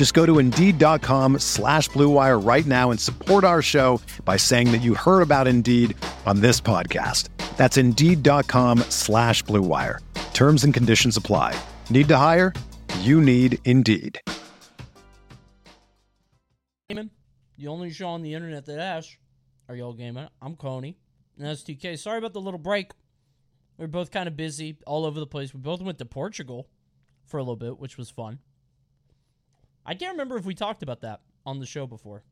Just go to Indeed.com slash BlueWire right now and support our show by saying that you heard about Indeed on this podcast. That's Indeed.com slash BlueWire. Terms and conditions apply. Need to hire? You need Indeed. Gaming, the only show on the internet that asks, Are y'all gaming? I'm Coney. And that's TK. Sorry about the little break. We are both kind of busy all over the place. We both went to Portugal for a little bit, which was fun. I can't remember if we talked about that on the show before.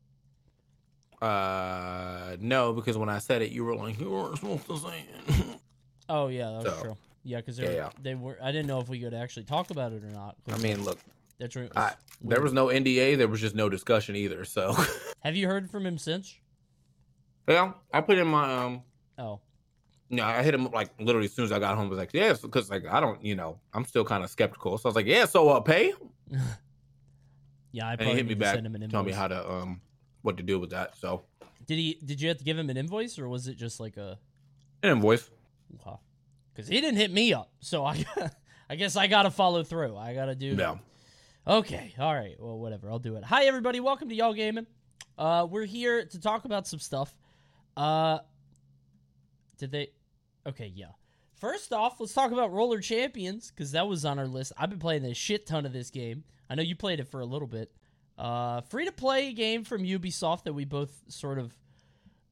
Uh, no, because when I said it, you were like, you weren't supposed to say it. oh yeah, that was So, true. Yeah, because yeah, they, yeah. they were. I didn't know if we could actually talk about it or not. I mean, look, that's right. I, there was no NDA, there was just no discussion either. So, Have you heard from him since? yeah, I put in my um. Oh, No, I hit him up, like literally as soon as I got home. I was like, yes, because like I don't, you know, I'm still kind of skeptical. So I was like, yeah, so uh, pay. yeah. I probably hit me back, send him an invoice. tell me how to um what to do with that. So Did he? Did you have to give him an invoice, or was it just like a? an invoice. Because he didn't hit me up, so I, I guess I gotta follow through. I gotta do. Yeah. Okay. All right. Well, whatever. I'll do it. Hi, everybody. Welcome to Y'all Gaming. Uh, we're here to talk about some stuff. Uh, did they? Okay. Yeah. First off, let's talk about Roller Champions because that was on our list. I've been playing a shit ton of this game. I know you played it for a little bit. Uh, free to play game from Ubisoft that we both sort of.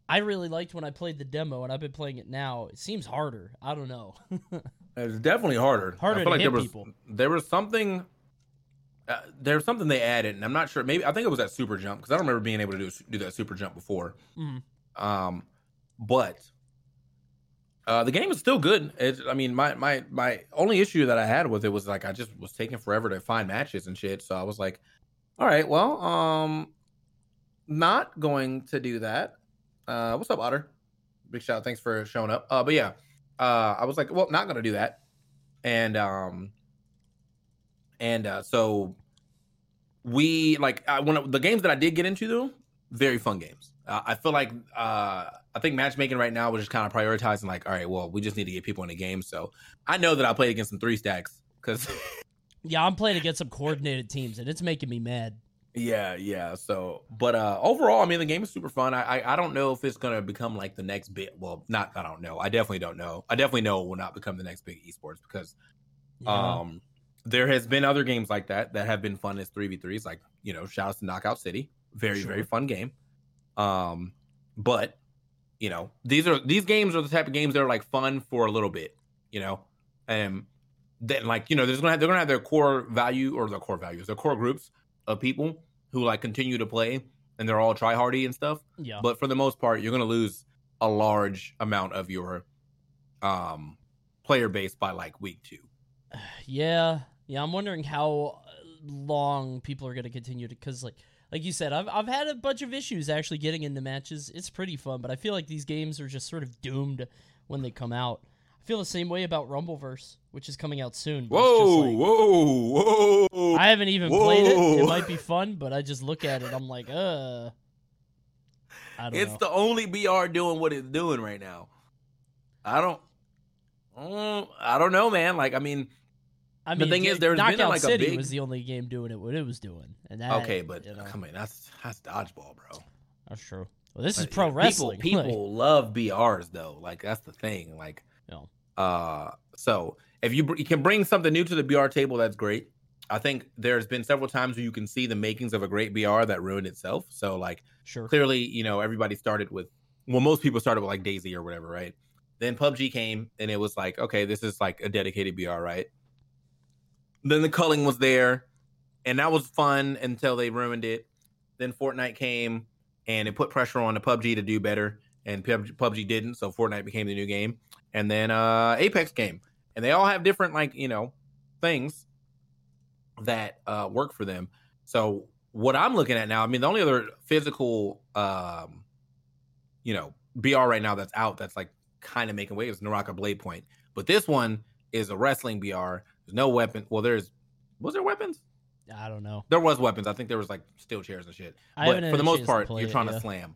I really liked when I played the demo, and I've been playing it now. It seems harder. I don't know. It's definitely harder. Harder I to feel like hit there was people. there was something. Uh, there was something they added, and I'm not sure. Maybe I think it was that super jump because I don't remember being able to do do that super jump before. Mhm. Um, but uh, the game is still good. It's, I mean, my my my only issue that I had with it was like I just was taking forever to find matches and shit. So I was like, all right, well, um, not going to do that. Uh, what's up, Otter? Big shout! Out, thanks for showing up. Uh, but yeah, uh, I was like, well, not gonna do that, and um, and uh, so we like I, when the games that I did get into though, very fun games. Uh, I feel like uh, I think matchmaking right now was just kind of prioritizing like, all right, well, we just need to get people in the game. So I know that I played against some three stacks because Yeah, I'm playing against some coordinated teams, and it's making me mad. Yeah, yeah. So, but uh overall, I mean, the game is super fun. I, I I don't know if it's gonna become like the next bit. Well, not I don't know. I definitely don't know. I definitely know it will not become the next big esports because Yeah. um there has been other games like that that have been fun as three v threes. Like you know, shout out to Knockout City, very very fun game. Um, but you know, these are these games are the type of games that are like fun for a little bit. You know, and then like you know, there's gonna have, they're gonna have their core value or their core values, their core groups of people who like continue to play and they're all try hardy and stuff. yeah. But for the most part, you're gonna lose a large amount of your um player base by like week two. Yeah, yeah. I'm wondering how long people are going to continue to, because like, like you said, I've I've had a bunch of issues actually getting into matches. It's pretty fun, but I feel like these games are just sort of doomed when they come out. I feel the same way about Rumbleverse, which is coming out soon. Whoa, like- whoa, whoa! I haven't even played it. It might be fun, but I just look at it. I'm like, uh, I don't it's know. the only BR doing what it's doing right now. I don't, mm, I don't know, man. Like, I mean, I the thing is, there's been, Knockout like, a City big- was the only game doing it what it was doing, and that okay, but you know, come on, that's that's dodgeball, bro. that's true. Well, this is Like, pro people- wrestling. People, love BRs though. Like that's the thing. Like, No. uh, so if you, br- you can bring something new to the BR table, that's great. I think there's been several times where you can see the makings of a great BR that ruined itself. So like sure. clearly, you know, everybody started with well, most people started with like DayZ or whatever, right? Then PUBG came, and it was like, okay, this is like a dedicated BR, right? Then the culling was there, and that was fun until they ruined it. Then Fortnite came, and it put pressure on the PUBG to do better, and PUBG didn't, so Fortnite became the new game. And then uh, Apex came, and they all have different like you know things that uh, work for them. So what I'm looking at now, I mean, the only other physical, um, you know, BR right now that's out that's like kind of making waves Naraka Blade Point, but this one is a wrestling BR. There's no weapon. Well, there's was there weapons? I don't know. There was weapons. I think there was like steel chairs and shit. But for the most part, you're trying it, to slam.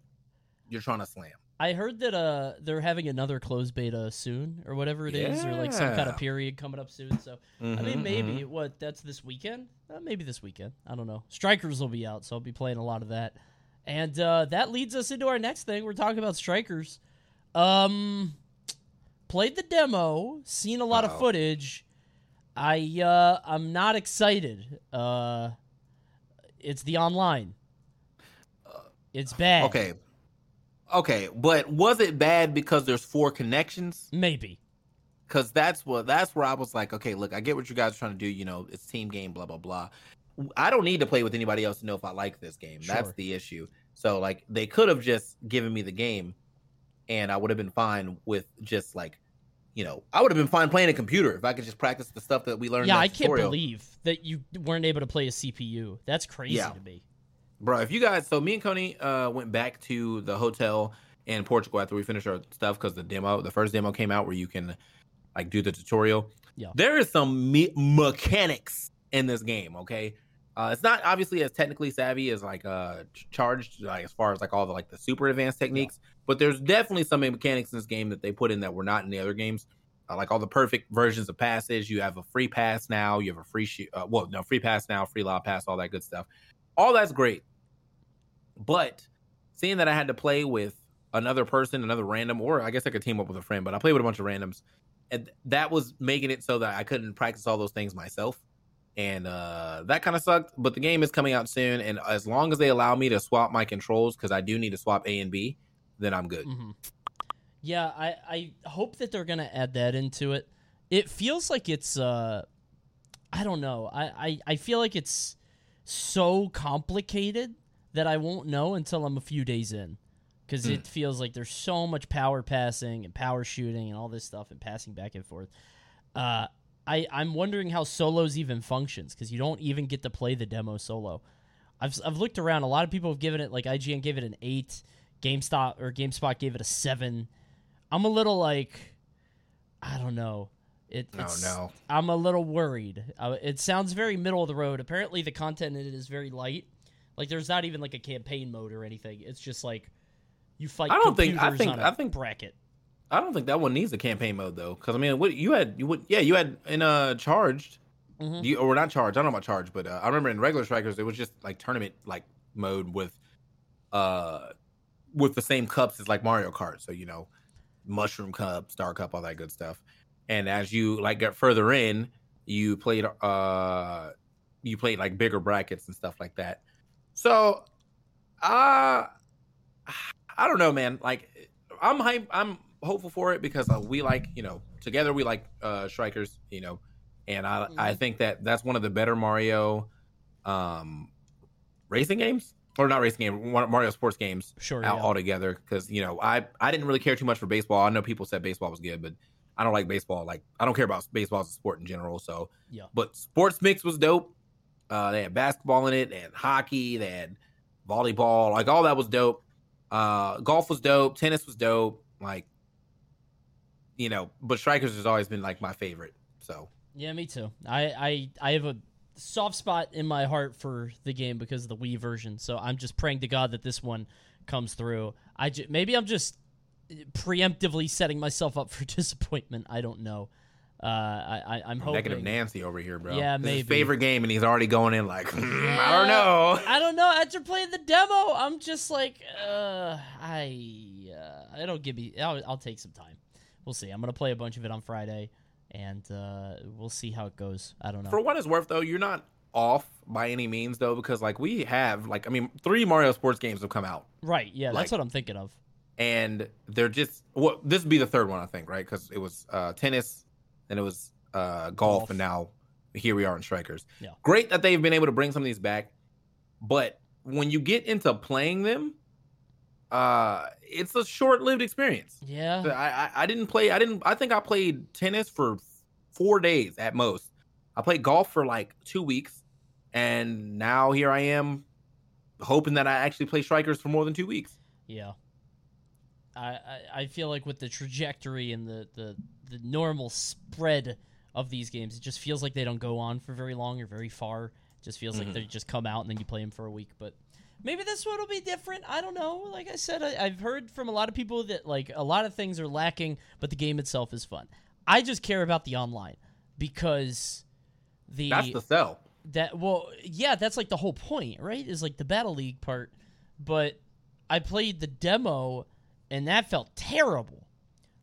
You're trying to slam. I heard that uh they're having another closed beta soon or whatever it is, or like some kind of period coming up soon. So I mean, Mhm, maybe mhm. what that's this weekend. Uh, maybe this weekend. I don't know. Strikers will be out, so I'll be playing a lot of that. And uh, that leads us into our next thing. We're talking about strikers. Um, played the demo, seen a lot of Uh-oh. footage. I uh, I'm not excited. Uh, it's the online. It's bad. Okay. Okay, but was it bad because there's four connections? Maybe. Because that's what that's where I was like, okay, look, I get what you guys are trying to do. You know, it's team game, blah blah blah. I don't need to play with anybody else to know if I like this game. That's the issue. So like, they could have just given me the game, and I would have been fine with just like, you know, I would have been fine playing a computer if I could just practice the stuff that we learned. Yeah, I that can't believe that you weren't able to play a CPU. That's crazy Yeah. to me. bro if you guys so me and coney uh went back to the hotel in portugal after we finished our stuff because the demo the first demo came out where you can like do the tutorial Yeah. there is some me- mechanics in this game okay uh it's not obviously as technically savvy as like uh charged like as far as like all the like the super advanced techniques but there's definitely some mechanics in this game that they put in that were not in the other games. Uh, like all the perfect versions of passes. You have a free pass now. You have a free shoot uh, well no free pass now free lob pass all that good stuff. All that's great. But seeing that I had to play with another person, another random, or I guess I could team up with a friend, but I played with a bunch of randoms. And that was making it so that I couldn't practice all those things myself. And uh, that kind of sucked. But the game is coming out soon. And as long as they allow me to swap my controls, because I do need to swap A and B, then I'm good. hmm Yeah, I, I hope that they're gonna add that into it. It feels like it's uh I don't know. I, I, I feel like it's so complicated that I won't know until I'm a few days in. Because Hmm. it feels like there's so much power passing and power shooting and all this stuff and passing back and forth. Uh, I, I'm wondering how solos even functions because you don't even get to play the demo solo. I've, I've looked around. A lot of people have given it, like IGN gave it an 8, GameStop or GameSpot gave it a 7. I'm a little like, I don't know. It, Oh, it's, no. I'm a little worried. Uh, it sounds very middle of the road. Apparently, the content in it is very light. Like, there's not even like a campaign mode or anything. It's just like you fight. I don't think- I think- I think- bracket. I don't think that one needs a campaign mode though, because I mean, what you had, you would, yeah, you had in uh charged, Mhm. you or not charged. I don't know about charged, but uh, I remember in regular strikers it was just like tournament like mode with, uh, with the same cups as like Mario Kart. So you know, mushroom cup, star cup, all that good stuff. And as you like got further in, you played uh, you played like bigger brackets and stuff like that. So, uh, I don't know, man. Like, I'm hype. I'm hopeful for it because uh, we like, you know, together we like uh strikers, you know, and I I Mhm. think that that's one of the better Mario, um, racing games or not racing game, one- Mario sports games Sure. out yeah. altogether. Because you know, I I didn't really care too much for baseball. I know people said baseball was good, but I don't like baseball. Like, I don't care about baseball as a sport in general. So, Yeah. But sports mix was dope. Uh, they had basketball in it, they had hockey, they had volleyball, like all that was dope. Uh, golf was dope, tennis was dope, like you know. But strikers has always been like my favorite. So Yeah, me too. I, I I have a soft spot in my heart for the game because of the Wii version. So I'm just praying to God that this one comes through. I ju- maybe I'm just preemptively setting myself up for disappointment. I don't know. Uh, I, I I'm hoping. negative Nancy over here, bro. Yeah, This maybe. his favorite game, and he's already going in like "Hmm, I don't know. I don't know. After playing the demo, I'm just like, uh, I, uh, it'll give me. I'll, I'll take some time. We'll see. I'm gonna play a bunch of it on Friday, and uh, we'll see how it goes. I don't know. For what it's worth, though, you're not off by any means, though, because like we have like I mean, three Mario sports games have come out. right? Yeah, like- that's what I'm thinking of. and they're just well, this would be the third one I think, right? Because it was uh, tennis, then it was uh, golf, Golf. and now here we are in strikers. Yeah. Great that they've been able to bring some of these back, but when you get into playing them, uh, it's a short-lived experience. Yeah. I, I I didn't play. I didn't. I think I played tennis for four days at most. I played golf for like two weeks, and now here I am, hoping that I actually play strikers for more than two weeks. Yeah. I, I, I feel like with the trajectory and the, the, the normal spread of these games, it just feels like they don't go on for very long or very far. It just feels like Mhm. they just come out and then you play them for a week. But maybe this one will be different. I don't know. Like I said, I, I've heard from a lot of people that like a lot of things are lacking, but the game itself is fun. I just care about the online because the That's the sell. that well yeah that's like the whole point right is like the battle league part but i played the demo and that felt terrible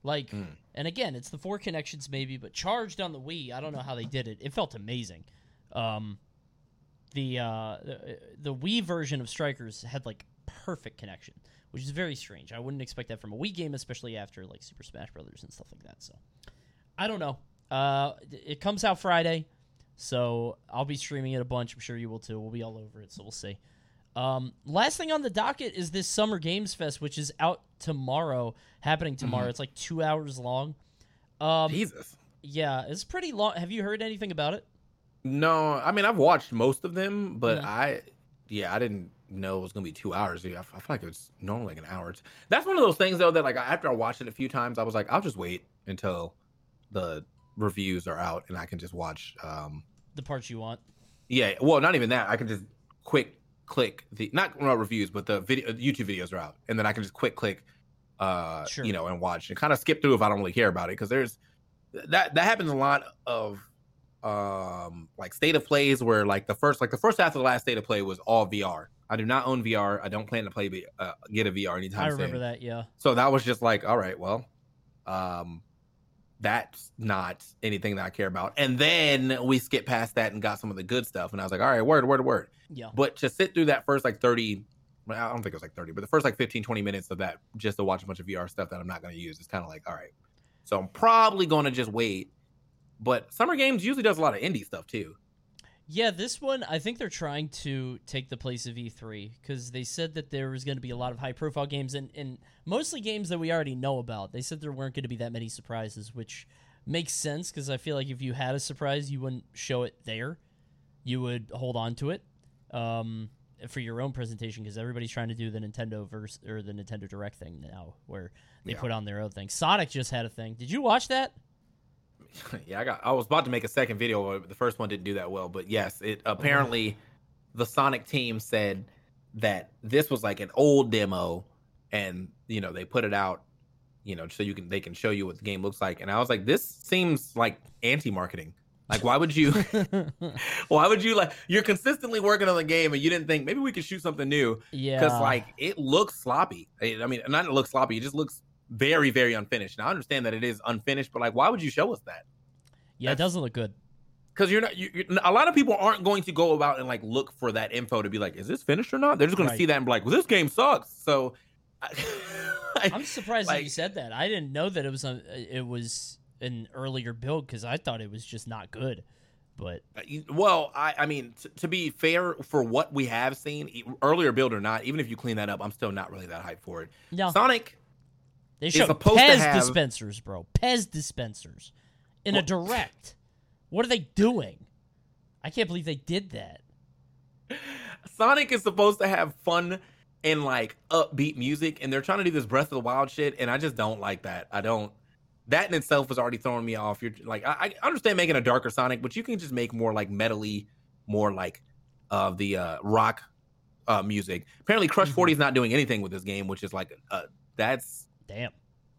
like Mm. and again it's the four connections maybe but charged on the wii i don't know how they did it it felt amazing um the uh the, the wii version of strikers had like perfect connection which is very strange i wouldn't expect that from a wii game especially after like super smash brothers and stuff like that so i don't know uh it comes out friday so I'll be streaming it a bunch. I'm sure you will too. We'll be all over it, so we'll see. Um, last thing on the docket is this Summer Games Fest, which is out tomorrow, happening tomorrow. Mhm. It's like two hours long. Um, Jesus. yeah, it's pretty long. Have you heard anything about it? No, I mean I've watched most of them, but Mhm. I, yeah, I didn't know it was gonna be two hours. I, I feel like it was normally like an hour. That's one of those things though that like after I watched it a few times, I was like, I'll just wait until the reviews are out and I can just watch. um The parts you want? Yeah, well, not even that. I can just quick click the not not reviews, but the video YouTube videos are out, and then I can just quick click, uh, Sure. you know, and watch and kind of skip through if I don't really care about it because there's that that happens a lot of um like state of plays where like the first like the first half of the last state of play was all VR. I do not own VR. I don't plan to play uh, get a VR anytime I remember soon. that. Yeah. So that was just like, all right, well, um, that's not anything that I care about. And then we skipped past that and got some of the good stuff, and I was like, all right, word, word, word. Yeah. But to sit through that first like 30, well, I don't think it was like 30, but the first like 15, 20 minutes of that just to watch a bunch of VR stuff that I'm not going to use it's kind of like, all right. So I'm probably going to just wait. But Summer Games usually does a lot of indie stuff too. Yeah, this one I think they're trying to take the place of E3 because they said that there was going to be a lot of high-profile games and, and mostly games that we already know about. They said there weren't going to be that many surprises, which makes sense because I feel like if you had a surprise, you wouldn't show it there. You would hold on to it um, for your own presentation because everybody's trying to do the Nintendo verse or the Nintendo Direct thing now, where they Yeah. put on their own thing. Sonic just had a thing. Did you watch that? yeah, I got. I was about to make a second video, but the first one didn't do that well. But yes, it apparently the Sonic team said that this was like an old demo, and you know they put it out, you know, so you can they can show you what the game looks like. And I was like, this seems like anti-marketing. Like, why would you? why would you like? You're consistently working on the game, and you didn't think maybe we could shoot something new yeah. because like it looks sloppy. I mean, not it looks sloppy. It just looks very, very unfinished. Now I understand that it is unfinished, but like, why would you show us that? yeah, it doesn't look good. because you're not you, you a lot of people aren't going to go about and like look for that info to be like is this finished or not they're just going Right. to see that and be like well this game sucks so I, I'm surprised that you said that. I didn't know that it was a, it was an earlier build because I thought it was just not good. But uh, well i i mean t- to be fair for what we have seen earlier build or not even if you clean that up i'm still not really that hyped for it no, sonic they showed Pez have- dispensers, bro. Pez dispensers in a direct. What are they doing? I can't believe they did that. sonic is supposed to have fun and like upbeat music and they're trying to do this breath of the wild shit and i just don't like that i don't that in itself is already throwing me off you're like i, I understand making a darker sonic but you can just make more like metally more like of the uh rock uh music apparently crush Mhm. 40 is not doing anything with this game which is like uh that's Damn.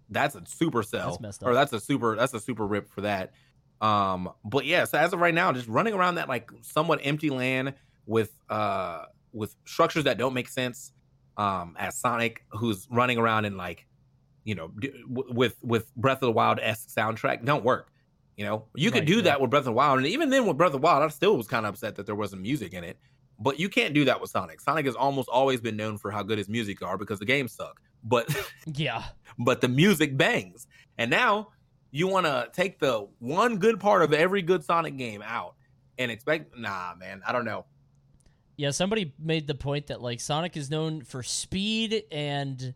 that's a super sell. That's messed or that's a super that's a super rip for that. Um but yeah so as of right now just running around that like somewhat empty land with uh with structures that don't make sense um as sonic who's running around in like you know d- w- with with breath of the wild esque soundtrack don't work. You know? You could Right, do yeah. that with breath of the wild and even then with breath of the wild i still was kind of upset that there wasn't music in it. But you can't do that with sonic. Sonic has almost always been known for how good his music are because the games suck but Yeah. but the music bangs. And now you want to take the one good part of every good Sonic game out and expect nah, man, I don't know. Yeah, somebody made the point that like Sonic is known for speed and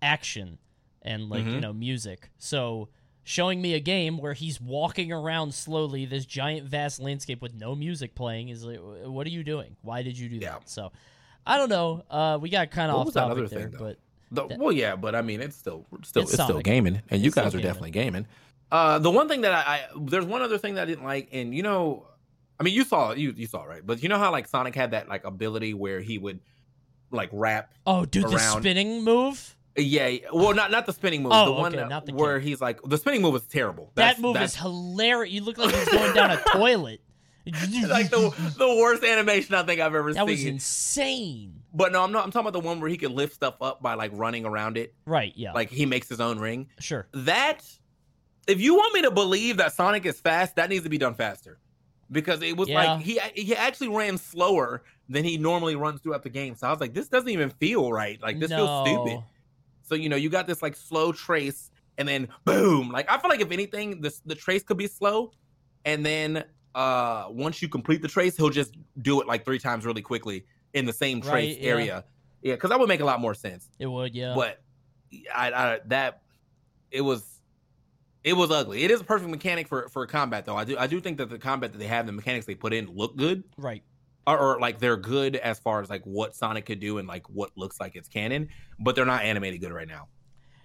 action and like, you Mhm. know, music. So showing me a game where he's walking around slowly this giant vast landscape with no music playing is like what are you doing? Why did you do Yeah. that? So I don't know. Uh we got kind of off topic there, thing, but The, That- well, yeah, but I mean, it's still still It's it's, still gaming, and you guys are gaming. definitely gaming. Uh, the one thing that I, I there's one other thing that I didn't like, and you know, I mean, you saw you you saw right, but you know how like Sonic had that like ability where he would like rap. oh, dude, the spinning move? Yeah, well, not not the spinning move, Oh, the one okay, not the where kick. he's like the spinning move is terrible. that move that's is hilarious. You look like he's going down a toilet. like the the worst animation I think I've ever seen. that was insane. But no, I'm not. I'm talking about the one where he can lift stuff up by like running around it, Right, yeah. like he makes his own ring. sure. that if you want me to believe that Sonic is fast, that needs to be done faster. Because it was Yeah. like he he actually ran slower than he normally runs throughout the game. So I was like, this doesn't even feel right. Like this feels stupid. So you know, you got this like slow trace, and then boom. Like I feel like if anything, this the trace could be slow, and then uh once you complete the trace, he'll just do it like three times really quickly in the same trace Right, yeah. area. Yeah, because that would make a lot more sense It would, yeah. but I, I that it was it was ugly. It is a perfect mechanic for for combat though. I do I do think that the combat that they have, the mechanics they put in, look good, Right. or, or like they're good as far as like what Sonic could do and like what looks like it's canon, but they're not animated good right now.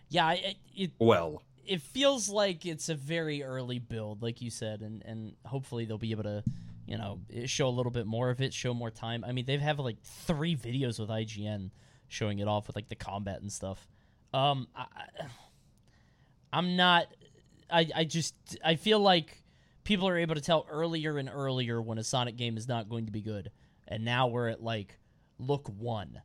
Yeah, it, it Well, it feels like it's a very early build, like you said, and and hopefully they'll be able to, you know, show a little bit more of it, show more time. I mean, they've have like three videos with IGN showing it off with like the combat and stuff. Um, I, I'm not. I I just I feel like people are able to tell earlier and earlier when a Sonic game is not going to be good, and now we're at like look one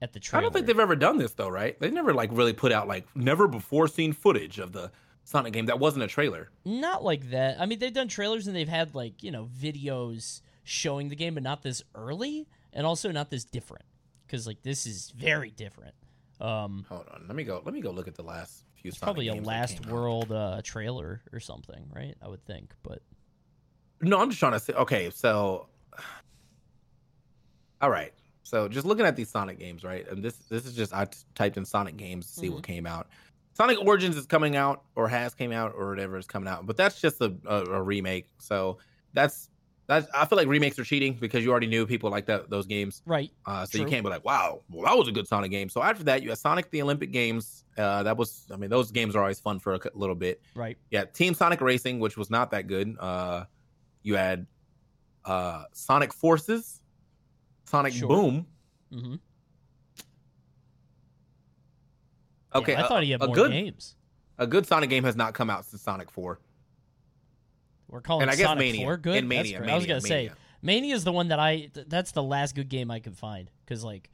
at the I don't think they've ever done this though, right? They never like really put out like never before seen footage of the Sonic game that wasn't a trailer. Not like that. I mean, they've done trailers and they've had like you know videos showing the game, but not this early, and also not this different. Because like this is very different. Um, Hold on, let me go. Let me go look at the last few. it's Sonic probably a Last. World uh, trailer or something, right? I would think, but No, I'm just trying to say. Okay, so, all right. So just looking at these Sonic games, right? And this this is just I t- typed in Sonic games to see what came out. Sonic Origins is coming out, or has came out, or whatever is coming out. But that's just a, a, a remake. So that's that's. I feel like remakes are cheating because you already knew people like that those games. right, Uh, so you can't be like, wow, well that was a good Sonic game. So after that, you had Sonic the Olympic Games. Uh, that was, I mean, those games are always fun for a little bit right, yeah, Team Sonic Racing, which was not that good. Uh, you had uh, Sonic Forces, Sonic Sure. Boom. mm-hmm. Okay, I a- thought he had a more good games. a good Sonic game has not come out since Sonic Four, We're calling and I guess Sonic Mania 4 good. and Mania. great. I was gonna say Mania. Mania is the one that I. Th- that's the last good game I could find because like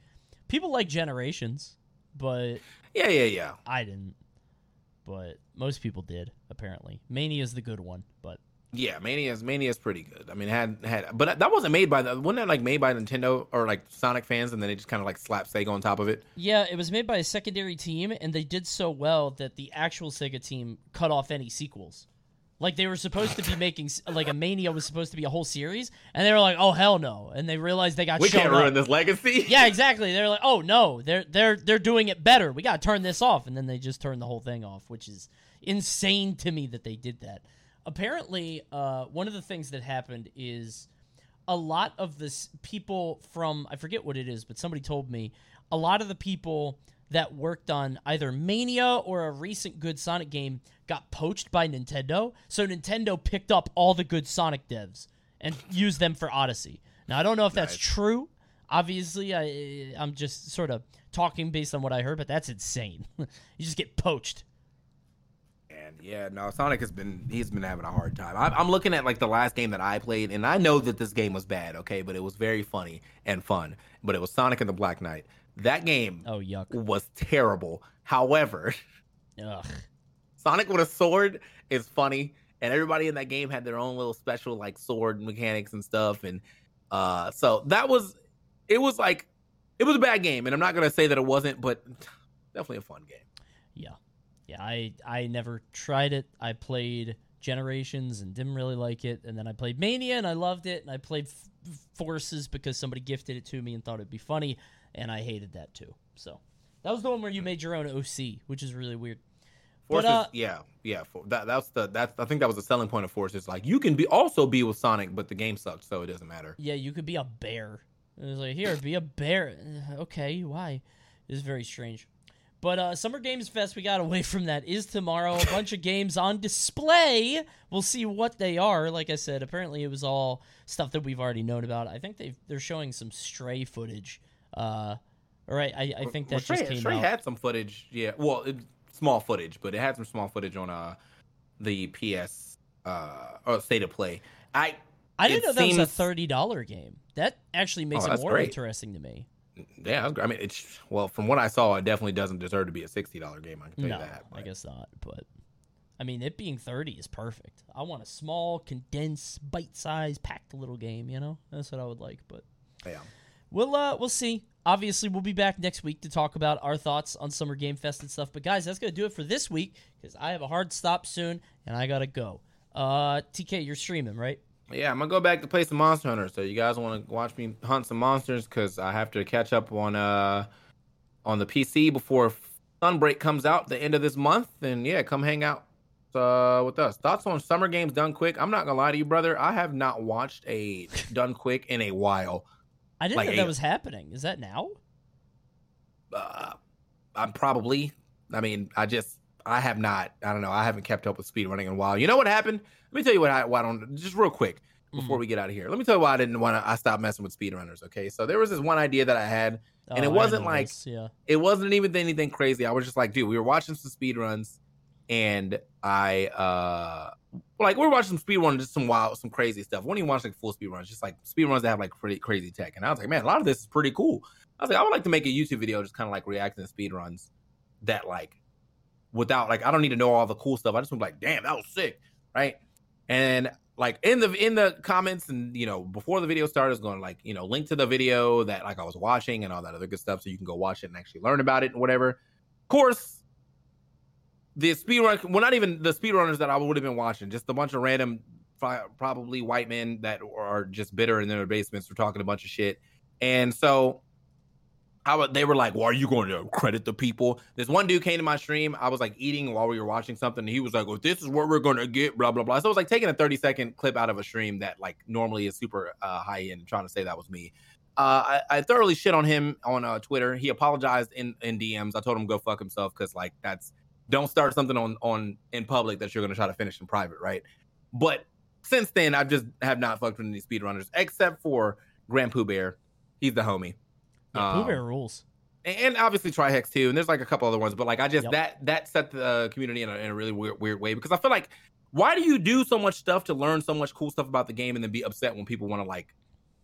people like Generations, but yeah, yeah, yeah. I didn't. But most people did apparently. Mania is the good one, but Yeah, Mania's Mania's pretty good. I mean, it had had, but that wasn't made by the wasn't that like made by Nintendo or like Sonic fans, and then they just kind of like slap Sega on top of it. yeah, it was made by a secondary team, and they did so well that the actual Sega team cut off any sequels. Like they were supposed to be making like a Mania was supposed to be a whole series, and they were like, "Oh hell no!" And they realized they got We can't up. ruin this legacy. Yeah, exactly. They're like, "Oh no, they're they're they're doing it better. We got to turn this off." And then they just turned the whole thing off, which is insane to me that they did that. Apparently, uh, one of the things that happened is a lot of this people from I forget what it is, but somebody told me a lot of the people that worked on either Mania or a recent good Sonic game got poached by Nintendo. So Nintendo picked up all the good Sonic devs and used them for Odyssey. Now I don't know if that's Nice. true. Obviously, I I'm just sort of talking based on what I heard, but that's insane. you just get poached. And yeah, no, Sonic has been he's been having a hard time. I'm, I'm looking at like the last game that I played, and I know that this game was bad, okay, but it was very funny and fun. But it was Sonic and the Black Knight. That game Oh yuck. was terrible. However, Ugh. Sonic with a sword is funny, and everybody in that game had their own little special like sword mechanics and stuff. And uh, so that was it was like it was a bad game, and I'm not gonna say that it wasn't, but definitely a fun game. Yeah, yeah. I I never tried it. I played Generations and didn't really like it, and then I played Mania and I loved it, and I played F- Forces because somebody gifted it to me and thought it'd be funny, and I hated that too. So that was the one where you made your own OC, which is really weird. Forces, uh, yeah, yeah. For, that that's the that's I think that was the selling point of Forces. Like you can be also be with Sonic, but the game sucked, so it doesn't matter. Yeah, you could be a bear. It was like, here, be a bear. Okay, why? It's very strange. But uh, Summer Games Fest, we got away from that, is tomorrow. A bunch of games on display. We'll see what they are. Like I said, apparently it was all stuff that we've already known about. I think they they're showing some stray footage. Uh, all right, I, I think that well, just Stray, came Stray out. had some footage. Yeah, well, it, small footage, but it had some small footage on uh the PS uh or State of Play. I I didn't know that was a thirty dollar game. That actually makes Oh, it more great. interesting to me. Yeah. I mean, it's well from what I saw, it definitely doesn't deserve to be a sixty dollar game. I can tell No, you that. I guess not. But I mean, it being thirty is perfect. I want a small, condensed, bite-sized, packed little game. You know, that's what I would like. But Yeah. we'll uh, we'll see. Obviously, we'll be back next week to talk about our thoughts on Summer Game Fest and stuff. But guys, that's gonna do it for this week because I have a hard stop soon and I gotta go. Uh, TK, you're streaming, right? Yeah, I'm gonna go back to play some Monster Hunter. So you guys want to watch me hunt some monsters because I have to catch up on uh on the PC before Sunbreak comes out the end of this month. And yeah, come hang out uh with us. Thoughts on Summer Games Done Quick? I'm not gonna lie to you, brother. I have not watched a Done Quick in a while. I didn't Like know a- that was happening. Is that now? Uh, I'm probably. I mean, I just I have not. I don't know. I haven't kept up with speedrunning in a while. You know what happened? Let me tell you what I why I don't just real quick before we get out of here. Let me tell you why I didn't want to. I stopped messing with speedrunners. Okay, so there was this one idea that I had. And it Oh, I wasn't like- this, yeah. It wasn't even anything crazy. I was just like, dude, we were watching some speedruns, and I uh like we were watching some speedruns, just some wild, some crazy stuff. When you watch like full speedruns, just like speedruns that have like pretty crazy tech, and I was like, man, a lot of this is pretty cool. I was like, I would like to make a YouTube video just kind of like reacting to speedruns that like without like I don't need to know all the cool stuff. I just want to be like, damn, that was sick, right? And like in the in the comments and you know before the video started, I was going like you know link to the video that like I was watching and all that other good stuff, so you can go watch it and actually learn about it and whatever. Of course, the speedrun well not even the speedrunners that I would have been watching, just a bunch of random probably white men that are just bitter in their basements were talking a bunch of shit, and so I would, they were like, "Well, are you going to credit the people?" This one dude came to my stream. I was like eating while we were watching something. He was like, "Well, this is what we're going to get." Blah blah blah. So it was like taking a thirty second clip out of a stream that like normally is super uh, high end, trying to say that was me. Uh, I, I thoroughly shit on him on uh, Twitter. He apologized in in DMs. I told him go fuck himself because like that's don't start something on on in public that you're going to try to finish in private, right? But since then, I just have not fucked with any speedrunners except for Grand Pooh Bear. He's the homie Yeah, Pooh Um, Bear rules. and obviously Trihex too, and there's like a couple other ones, but like I just Yep. that that set the community in a, in a really weird, weird way because I feel like why do you do so much stuff to learn so much cool stuff about the game and then be upset when people want to like,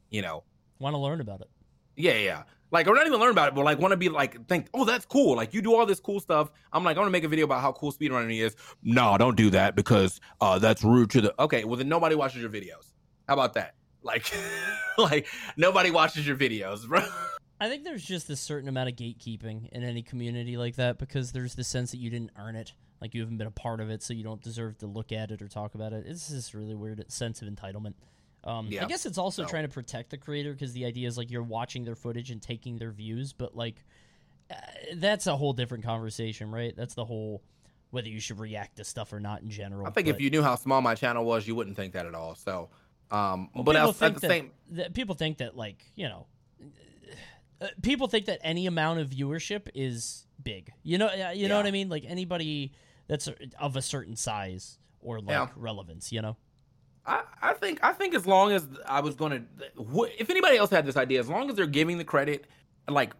you know, Want to learn about it? yeah, yeah, like or not even learn about it, but like want to be like think, oh that's cool, like you do all this cool stuff. I'm like I want to make a video about how cool speedrunning is. No, don't do that because uh that's rude to the. Okay, well then nobody watches your videos. How about that? Like, like nobody watches your videos, bro. I think there's just a certain amount of gatekeeping in any community like that because there's the sense that you didn't earn it, like you haven't been a part of it, so you don't deserve to look at it or talk about it. It's this really weird sense of entitlement. Um, I guess it's also So- trying to protect the creator because the idea is like you're watching their footage and taking their views, but like uh, that's a whole different conversation, right? That's the whole whether you should react to stuff or not in general. I think but- if you knew how small my channel was, you wouldn't think that at all. So, um, Well, but people think at the that, same, that people think that like you know uh, people think that any amount of viewership is big you know uh, you know what i mean like anybody that's of a certain size or like Yeah. relevance you know I, I think I think as long as I was going to, if anybody else had this idea, as long as they're giving the credit, like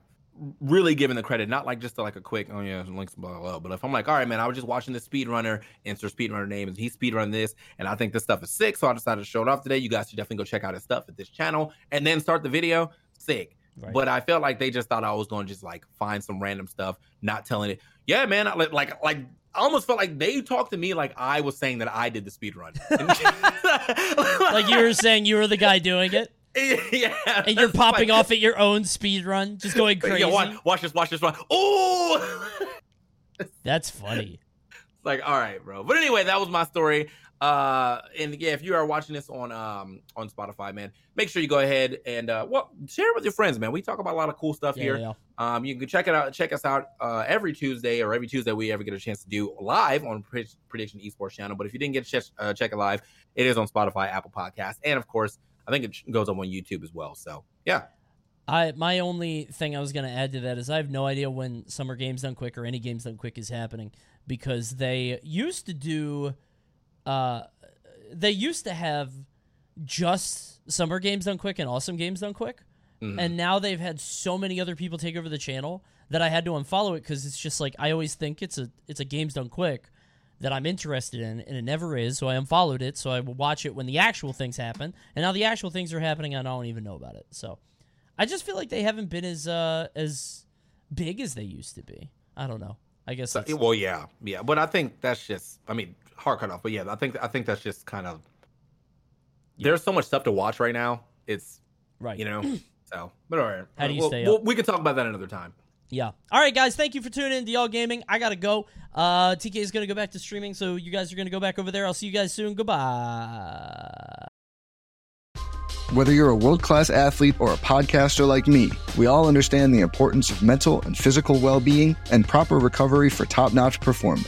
really giving the credit, not like just like a quick, oh yeah, links, blah, blah, blah. But if I'm like, all right, man, I was just watching this speedrunner, insert speedrunner name, and he speedrun this, and I think this stuff is sick, so I decided to show it off today. You guys should definitely go check out his stuff at this channel, and then start the video. Sick. Right. But I felt like they just thought I was going to just like find some random stuff, not telling it. Yeah, man. I, like, like, like, I almost felt like they talked to me like I was saying that I did the speed run. like you were saying you were the guy doing it yeah, and you're popping like- off at your own speed run, just going crazy. Yeah, watch, watch this, watch this one. Oh, That's funny. It's like, all right, bro. But anyway, that was my story. Uh, and yeah, if you are watching this on um on Spotify, man, make sure you go ahead and uh, well, share it with your friends, man. We talk about a lot of cool stuff Yeah, here. yeah. Um, you can check it out. Check us out uh, every Tuesday or every Tuesday we ever get a chance to do live on Pred- Prediction Esports channel. But if you didn't get a chance, uh, check it live, it is on Spotify, Apple Podcasts, and of course, I think it goes up on YouTube as well. So yeah, I my only thing I was gonna add to that is I have no idea when Summer Games Done Quick or any Games Done Quick is happening because they used to do, uh, they used to have just Summer Games Done Quick and Awesome Games Done Quick, Mhm. and now they've had so many other people take over the channel that I had to unfollow it because it's just like I always think it's a it's a Games Done Quick that I'm interested in, and it never is. So I unfollowed it, so I will watch it when the actual things happen, and now the actual things are happening, and I don't even know about it. So. I just feel like they haven't been as uh as big as they used to be. I don't know. I guess So, that's, well, yeah, yeah, but I think that's just, I mean, hard cut off, but yeah, I think I think that's just kind of. There's so much stuff to watch right now. It's right. you know, so but all right. How do you Well, stay well, up? we can talk about that another time. Yeah. All right, guys. Thank you for tuning in to Y'all Gaming. I gotta go. Uh, TK is gonna go back to streaming, so you guys are gonna go back over there. I'll see you guys soon. Goodbye. Whether you're a world class athlete or a podcaster like me, we all understand the importance of mental and physical well being and proper recovery for top notch performance.